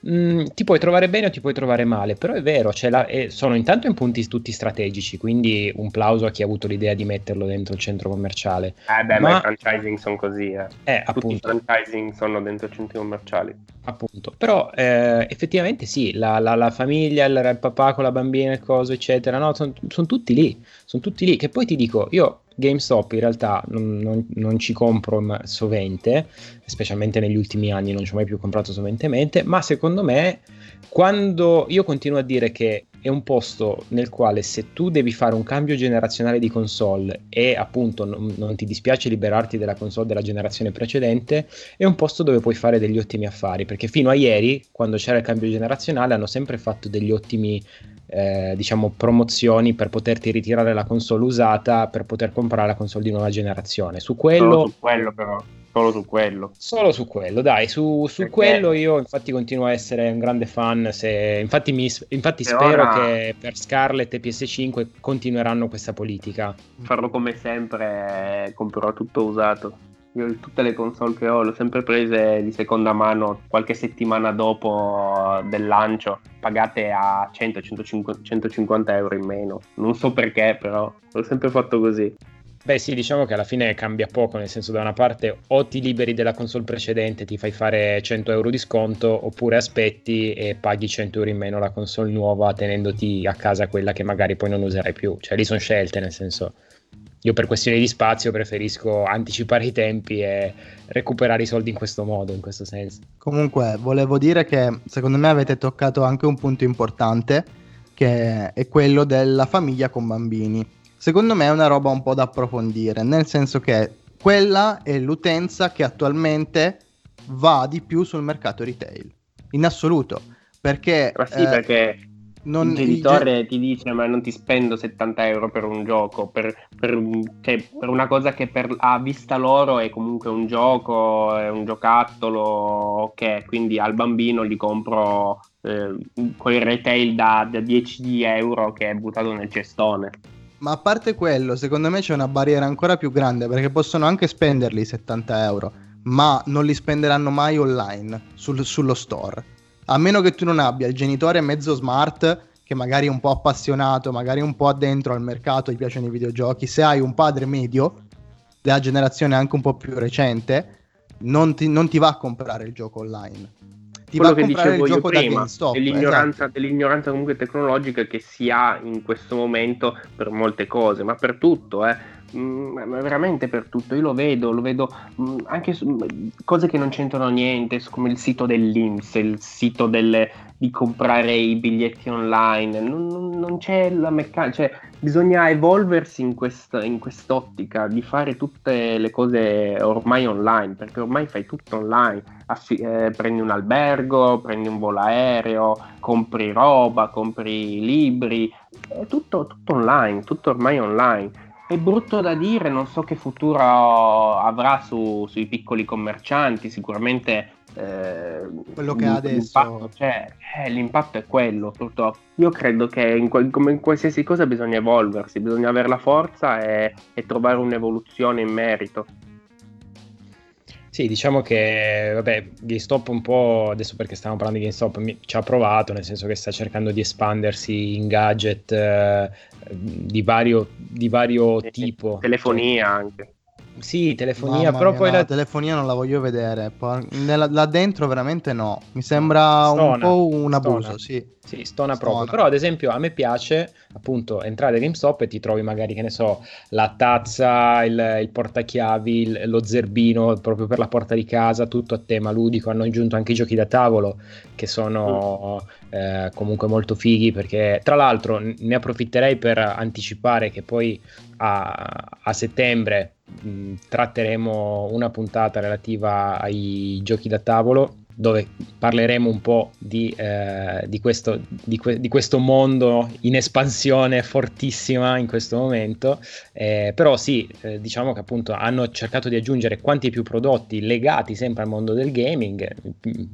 Mm, ti puoi trovare bene o ti puoi trovare male, però è vero, la, è, sono intanto in punti tutti strategici, quindi un plauso a chi ha avuto l'idea di metterlo dentro il centro commerciale. Eh beh, ma, ma i franchising sono così, eh. eh tutti appunto. i franchising sono dentro i centri commerciali. Appunto, però eh, effettivamente sì, la, la, la famiglia, il, il, papà con la bambina, il coso, eccetera, no, sono son tutti lì, sono tutti lì, che poi ti dico, io GameStop in realtà non, non, non, ci compro sovente, specialmente negli ultimi anni non ci ho mai più comprato soventemente, ma secondo me quando io continuo a dire che è un posto nel quale se tu devi fare un cambio generazionale di console e appunto non, non, ti dispiace liberarti della console della generazione precedente, è un posto dove puoi fare degli ottimi affari, perché fino a ieri, quando c'era il cambio generazionale, hanno sempre fatto degli ottimi eh, diciamo promozioni per poterti ritirare la console usata per poter comprare la console di nuova generazione. Su quello, su quello però. Solo su quello. Solo su quello, dai, su, su quello io infatti continuo a essere un grande fan. Se, infatti, mi, infatti spero ora... che per Scarlett e PS5 continueranno questa politica. Farlo come sempre, comprerò tutto usato. Io tutte le console che ho le ho sempre prese di seconda mano qualche settimana dopo del lancio, pagate a 100-150 euro in meno. Non so perché, però l'ho sempre fatto così. Beh sì, diciamo che alla fine cambia poco, nel senso da una parte o ti liberi della console precedente, ti fai fare 100 euro di sconto, oppure aspetti e paghi 100 euro in meno la console nuova tenendoti a casa quella che magari poi non userai più. Cioè lì sono scelte, nel senso io per questioni di spazio preferisco anticipare i tempi e recuperare i soldi in questo modo, in questo senso. Comunque, volevo dire che secondo me avete toccato anche un punto importante, che è quello della famiglia con bambini. Secondo me è una roba un po' da approfondire, nel senso che quella è l'utenza che attualmente va di più sul mercato retail, in assoluto. Perché, Ma sì, eh, perché non, il genitore ti dice ma non ti spendo 70 euro per un gioco, per, per, cioè, per, una cosa che per, a vista loro è comunque un gioco, è un giocattolo, ok, quindi al bambino gli compro eh, quel retail da, da 10 euro che è buttato nel cestone. Ma a parte quello, secondo me c'è una barriera ancora più grande perché possono anche spenderli 70 euro, ma non li spenderanno mai online sul, sullo store. A meno che tu non abbia il genitore mezzo smart, che magari è un po' appassionato, magari un po' addentro al mercato, gli piacciono i videogiochi, se hai un padre medio, della generazione anche un po' più recente, non ti, non ti va a comprare il gioco online ti quello che dicevo io prima, dell'ignoranza, esatto. dell'ignoranza, comunque tecnologica che si ha in questo momento per molte cose, ma per tutto, eh. Mm, ma veramente per tutto, io lo vedo, lo vedo mm, anche su cose che non c'entrano niente, come il sito dell'Inps, il sito delle, di comprare i biglietti online, non, non, c'è la meccanica, cioè bisogna evolversi in, questa, in quest'ottica di fare tutte le cose ormai online, perché ormai fai tutto online, Affi- eh, prendi un albergo, prendi un volo aereo, compri roba, compri libri, è tutto, tutto online, tutto ormai online è brutto da dire, non so che futuro avrà su, sui piccoli commercianti, sicuramente eh, quello che ha adesso. cioè, eh, l'impatto è quello purtroppo. Io credo che in, come in qualsiasi cosa bisogna evolversi bisogna avere la forza e, e trovare un'evoluzione in merito sì, diciamo che vabbè, GameStop un po' adesso perché stiamo parlando di GameStop mi, ci ha provato, nel senso che sta cercando di espandersi in gadget eh, di vario, di vario tipo. Telefonia anche. Sì, telefonia, però poi no, la telefonia non la voglio vedere. Nella, là dentro veramente no. Mi sembra stona, un po' un abuso, stona. sì. Sì, stona, stona, proprio. Però ad esempio a me piace appunto entrare a GameStop e ti trovi magari, che ne so, la tazza, il, il portachiavi, il, lo zerbino proprio per la porta di casa, tutto a tema ludico. Hanno aggiunto anche i giochi da tavolo che sono mm. eh, comunque molto fighi perché tra l'altro ne approfitterei per anticipare che poi a, a settembre mh, tratteremo una puntata relativa ai giochi da tavolo dove parleremo un po' di, eh, di, questo, di, que- di, questo, mondo in espansione fortissima in questo momento. Eh, però sì, eh, diciamo che appunto hanno cercato di aggiungere quanti più prodotti legati sempre al mondo del gaming,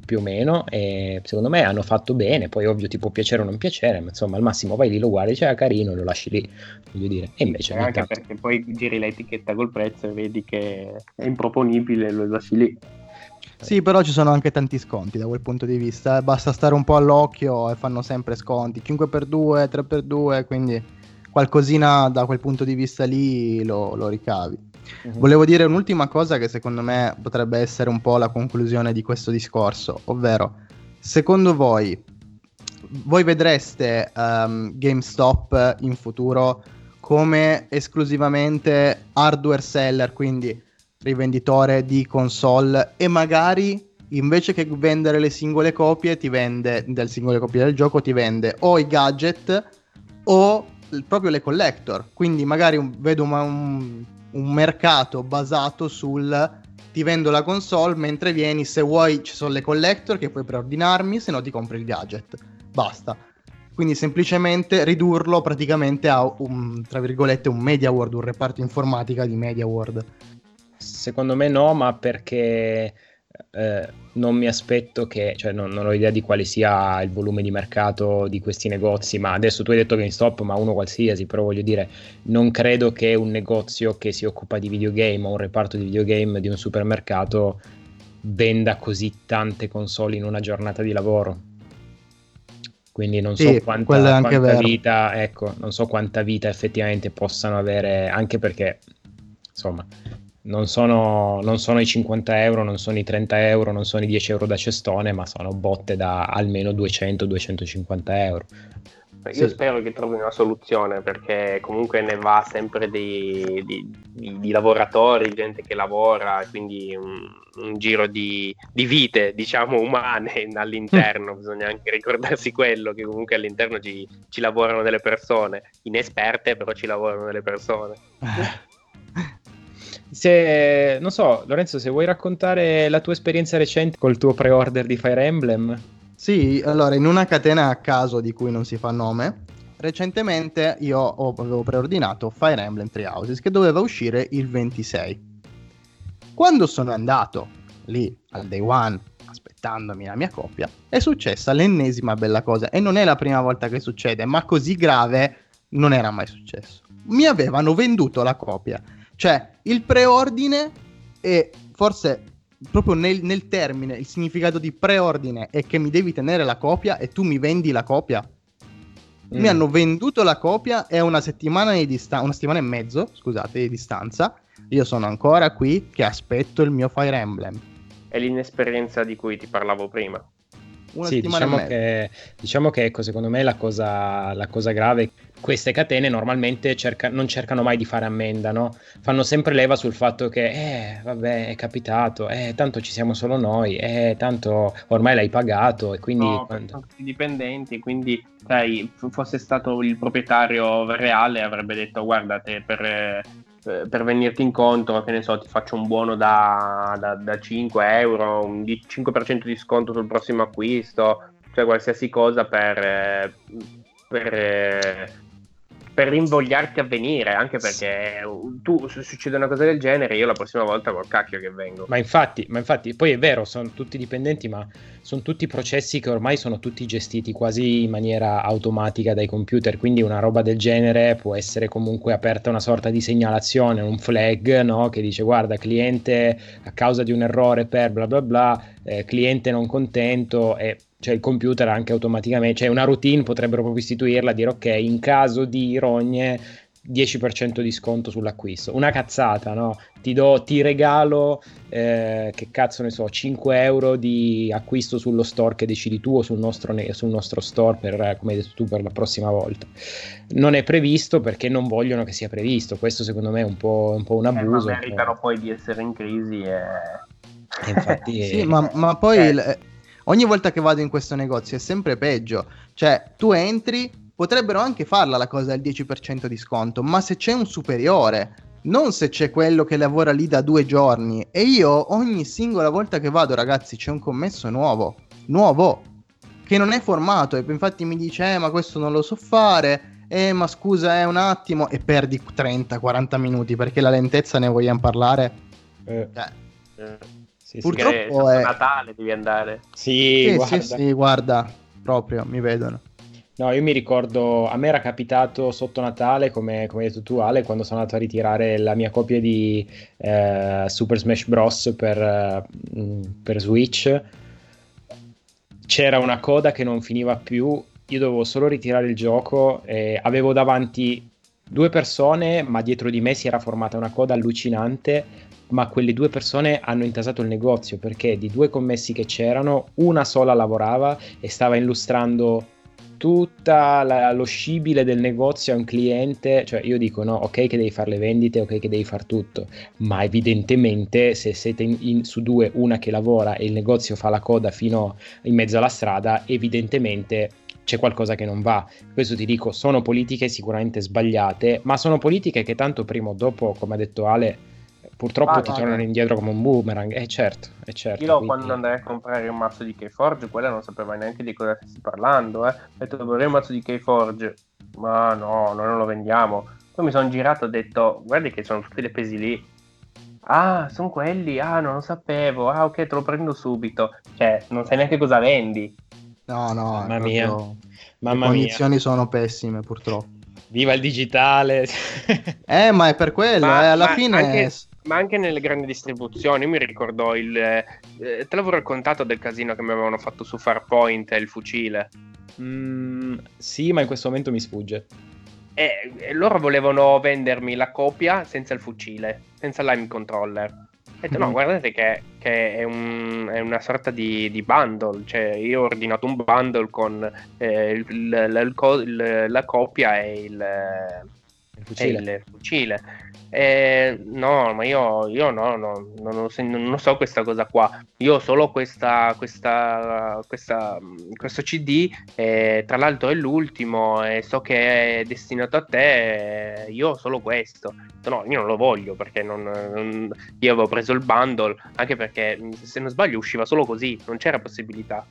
più o meno, e secondo me hanno fatto bene. Poi ovvio ti può piacere o non piacere, ma insomma al massimo vai lì, lo guardi, c'è cioè, carino, lo lasci lì, voglio dire. E invece... Anche tanto... perché poi giri l'etichetta col prezzo e vedi che è improponibile, lo lasci lì. Sì, però ci sono anche tanti sconti da quel punto di vista. Basta stare un po' all'occhio e fanno sempre sconti. 5x2, 3x2, quindi qualcosina da quel punto di vista lì lo, lo ricavi. Uh-huh. Volevo dire un'ultima cosa che secondo me potrebbe essere un po' la conclusione di questo discorso, ovvero, secondo voi, voi vedreste um, GameStop in futuro come esclusivamente hardware seller, quindi rivenditore di console e magari invece che vendere le singole copie ti vende del singole copie del gioco ti vende o i gadget o proprio le collector. Quindi magari un, vedo una, un, un mercato basato sul ti vendo la console mentre vieni se vuoi ci sono le collector che puoi preordinarmi se no ti compri il gadget. Basta. Quindi semplicemente ridurlo praticamente a un tra virgolette un media world un reparto informatica di media world Secondo me no, ma perché eh, non mi aspetto che, cioè non, non, ho idea di quale sia il volume di mercato di questi negozi, ma adesso tu hai detto GameStop, ma uno qualsiasi, però voglio dire, non credo che un negozio che si occupa di videogame o un reparto di videogame di un supermercato venda così tante console in una giornata di lavoro. Quindi non so quanta, quanta vita, ecco, non so quanta vita effettivamente possano avere, anche perché insomma non sono, non sono, i 50 euro, non sono i 30 euro, non sono i 10 euro da cestone, ma sono botte da almeno 200-250 euro. Io sì. spero che trovi una soluzione perché comunque ne va sempre di, di, di, di lavoratori, gente che lavora, quindi un, un giro di, vite, diciamo, umane all'interno. Bisogna anche ricordarsi quello, che comunque all'interno ci, ci lavorano delle persone, inesperte, però ci lavorano delle persone. Se, non so, Lorenzo, se vuoi raccontare la tua esperienza recente col tuo pre-order di Fire Emblem. Sì, allora, in una catena a caso di cui non si fa nome, recentemente io avevo preordinato Fire Emblem Three Houses che doveva uscire il 26. Quando sono andato lì al day one aspettandomi la mia coppia, è successa l'ennesima bella cosa e non è la prima volta che succede, ma così grave non era mai successo. Mi avevano venduto la copia cioè, il preordine e forse proprio nel, nel, termine, il significato di preordine è che mi devi tenere la copia e tu mi vendi la copia. Mm. Mi hanno venduto la copia e a una settimana di distanza, una settimana e mezzo, scusate, di distanza, io sono ancora qui che aspetto il mio Fire Emblem. È l'inesperienza di cui ti parlavo prima. Una sì, diciamo che, diciamo che ecco, secondo me la cosa, la cosa grave queste catene normalmente cerca, non cercano mai di fare ammenda, no? Fanno sempre leva sul fatto che, eh, vabbè, è capitato, eh, tanto ci siamo solo noi, eh, tanto ormai l'hai pagato e quindi... No, quando... sono tutti dipendenti, quindi, sai, fosse stato il proprietario reale avrebbe detto, guardate, per, per venirti incontro, che ne so, ti faccio un buono da, da, da 5 euro, un 5% di sconto sul prossimo acquisto, cioè qualsiasi cosa per... Eh, per eh, per invogliarti a venire, anche perché tu se succede una cosa del genere, io la prossima volta col cacchio che vengo. Ma infatti, ma infatti poi è vero, sono tutti dipendenti, ma sono tutti processi che ormai sono tutti gestiti quasi in maniera automatica dai computer, quindi una roba del genere può essere comunque aperta una sorta di segnalazione, un flag, no? che dice guarda, cliente a causa di un errore per bla bla bla, eh, cliente non contento e cioè il computer anche automaticamente, cioè una routine potrebbero proprio istituirla, dire ok, in caso di rogne 10% di sconto sull'acquisto. Una cazzata, no? Ti, do, ti regalo, eh, che cazzo ne so, 5 euro di acquisto sullo store che decidi tu o sul nostro, sul nostro store per, come hai detto tu, per la prossima volta. Non è previsto perché non vogliono che sia previsto. Questo secondo me è un po', un, po un abuso. Eh, ma meritano però. poi di essere in crisi e... Infatti, sì, ma, ma, poi... Eh. Il, ogni volta che vado in questo negozio è sempre peggio. Cioè, tu entri, potrebbero anche farla la cosa del 10% di sconto, ma se c'è un superiore, non se c'è quello che lavora lì da due giorni. E io ogni singola volta che vado, ragazzi, c'è un commesso nuovo, nuovo, che non è formato. E infatti mi dice, eh, ma questo non lo so fare. Eh, ma scusa, è eh, un attimo. E perdi 30-40 minuti perché la lentezza ne vogliamo parlare. Eh. Cioè, eh. Sì, Purtroppo è Natale devi andare. Sì, sì, guarda. sì, sì, guarda, proprio mi vedono. No, io mi ricordo, a me era capitato sotto Natale, come, come hai detto tu Ale, quando sono andato a ritirare la mia copia di eh, Super Smash Bros. Per, uh, per, Switch. C'era una coda che non finiva più, io dovevo solo ritirare il gioco e avevo davanti due persone, ma dietro di me si era formata una coda allucinante ma quelle due persone hanno intasato il negozio perché di due commessi che c'erano, una sola lavorava e stava illustrando tutta la, lo scibile del negozio a un cliente, cioè io dico no, ok che devi fare le vendite, ok che devi fare tutto, ma evidentemente se siete in, in, su due, una che lavora e il negozio fa la coda fino in mezzo alla strada, evidentemente c'è qualcosa che non va. Questo ti dico, sono politiche sicuramente sbagliate, ma sono politiche che tanto prima o dopo, come ha detto Ale, Purtroppo ah, ti no, tornano no. indietro come un boomerang, eh certo, è certo. Io quindi... quando andai a comprare un mazzo di Keyforge, quella non sapeva neanche di cosa stessi parlando, eh. Ho detto vorrei un mazzo di Keyforge, ma no, noi non lo vendiamo. Poi mi sono girato e ho detto, guardi che sono tutti le pesi lì. Ah, sono quelli, ah, non lo sapevo, ah, ok, te lo prendo subito. Cioè, non sai neanche cosa vendi. No, no, mamma mia. Mamma le condizioni mia. sono pessime, purtroppo. Viva il digitale! eh, ma è per quello, ma, eh, alla fine... Anche ma anche nelle grandi distribuzioni. Io mi ricordo il. Eh, te l'avevo raccontato del casino che mi avevano fatto su Farpoint e il fucile. Mm, sì, ma in questo momento mi sfugge. E, e, loro volevano vendermi la copia senza il fucile, senza l'ime controller. Ho detto, no, mm. guardate che, che è, un, è, una sorta di, di, bundle. Cioè, io ho ordinato un bundle con eh, il, il, il, la copia e il, fucile. il fucile. Eh, no, ma io, io no, no, non, non, so questa cosa qua. Io ho solo questa, questa, questa, questo CD, eh, tra l'altro è l'ultimo e so che è destinato a te. Eh, io ho solo questo. No, io non lo voglio perché non, non, io avevo preso il bundle, anche perché se non sbaglio usciva solo così, non c'era possibilità.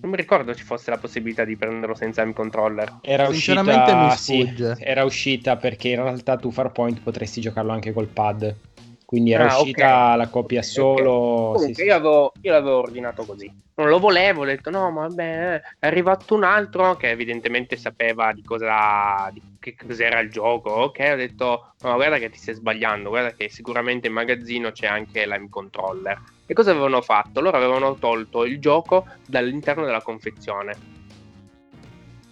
Non mi ricordo ci fosse la possibilità di prenderlo senza M controller. Era uscita, sì, era uscita perché in realtà tu Farpoint potresti giocarlo anche col pad. Quindi era Ah, uscita ok. la copia solo. ok. sì, Comunque sì. io, avevo, io l'avevo ordinato così. Non lo volevo, ho detto no, ma vabbè, è arrivato un altro che evidentemente sapeva di cosa di che cos'era il gioco. Ok, ho detto no, guarda che ti stai sbagliando, guarda che sicuramente in magazzino c'è anche l'M controller. E cosa avevano fatto? Loro avevano tolto il gioco dall'interno della confezione.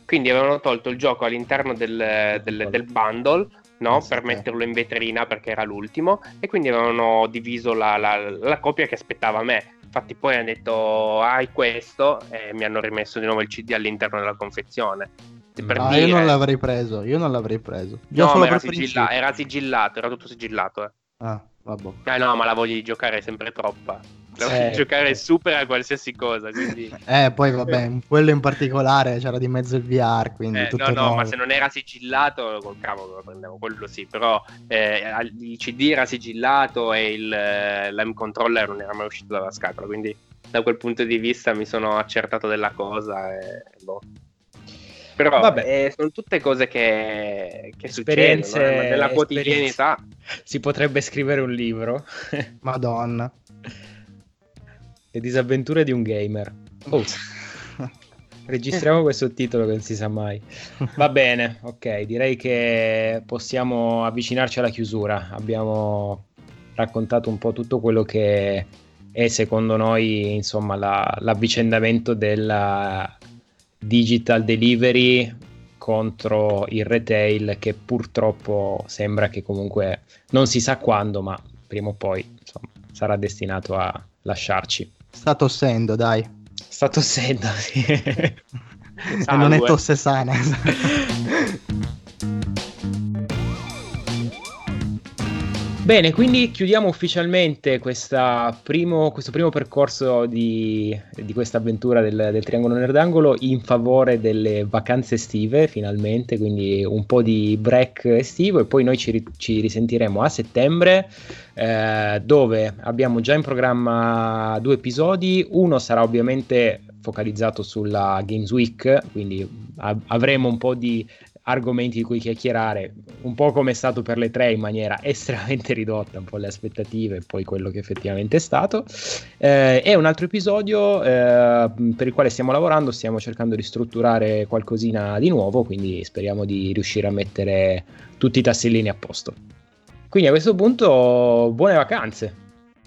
Quindi avevano tolto il gioco all'interno del, del- del bundle no? Ah, per metterlo in vetrina perché era l'ultimo e quindi avevano diviso la, la- la copia che aspettava me. Infatti poi hanno detto hai questo e mi hanno rimesso di nuovo il CD all'interno della confezione. Per Ah, dire- io non l'avrei preso, io non l'avrei preso. Io No, era, sigilla- era sigillato, era tutto sigillato. Eh. Ah, vabbè. Eh no, ma la voglia di giocare è sempre troppa. Eh. giocare supera qualsiasi cosa, quindi... Eh, poi vabbè, quello in particolare c'era di mezzo il VR, quindi Eh, tutto no, no, nuovo. ma se non era sigillato, col cavolo lo prendevo, quello sì, però eh, il CD era sigillato e il, eh, l'M controller non era mai uscito dalla scatola, quindi da quel punto di vista mi sono accertato della cosa e boh. Però Vabbè. eh, sono tutte cose che, che Esperienze- succedono eh, nella quotidianità. Si potrebbe scrivere un libro. Madonna. Le disavventure di un gamer. Oh, registriamo questo titolo che non si sa mai. Va bene, ok, direi che possiamo avvicinarci alla chiusura. Abbiamo raccontato un po' tutto quello che è secondo noi, insomma, la- l'avvicendamento della digital delivery contro il retail che purtroppo sembra che comunque non si sa quando, ma prima o poi insomma, sarà destinato a lasciarci. Sta tossendo, dai. Sta tossendo, sì. E non è tosse sana. Bene, quindi chiudiamo ufficialmente primo- questo primo percorso di, di questa avventura del, del Triangolo Nerdangolo in favore delle vacanze estive, finalmente, quindi un po' di break estivo e poi noi ci, ci risentiremo a settembre, eh, dove abbiamo già in programma due episodi, uno sarà ovviamente focalizzato sulla Games Week, quindi av- avremo un po' di argomenti di cui chiacchierare, un po' come è stato per le tre in maniera estremamente ridotta, un po' le aspettative e poi quello che effettivamente è stato. Eh, e un altro episodio eh, per il quale stiamo lavorando, stiamo cercando di strutturare qualcosina di nuovo, quindi speriamo di riuscire a mettere tutti i tassellini a posto. Quindi a questo punto buone vacanze.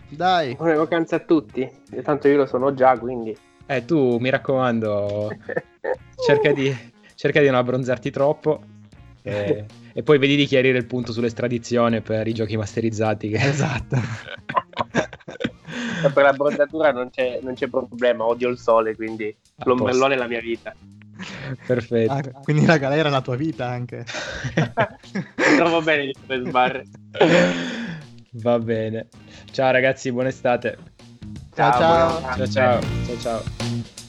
Dai. Buone vacanze a tutti, e tanto io lo sono già, quindi... Eh, tu mi raccomando, cerca di, cerca di non abbronzarti troppo. E, e poi vedi di chiarire il punto sull'estradizione per i giochi masterizzati. Che... Esatto. Per la bronzatura non c'è, non c'è problema, odio il sole, quindi A l'ombrellone è la mia vita. Perfetto. Ah, quindi la galera è la tua vita anche. Trovo bene di fare sbarre. Va bene. Ciao ragazzi, buona estate. Ciao, ciao. Ciao vacanze. ciao. Ciao ciao.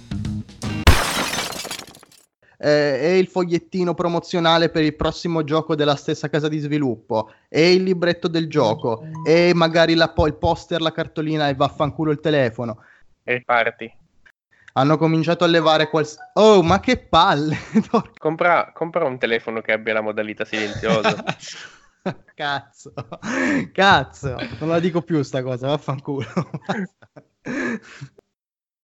Eh, è il fogliettino promozionale per il prossimo gioco della stessa casa di sviluppo, è il libretto del gioco, e magari la il poster, la cartolina e vaffanculo il telefono. E parti. Hanno cominciato a levare quals... Oh, ma che palle! Compra, compra un telefono che abbia la modalità silenziosa. Cazzo, cazzo, non la dico più sta cosa, vaffanculo.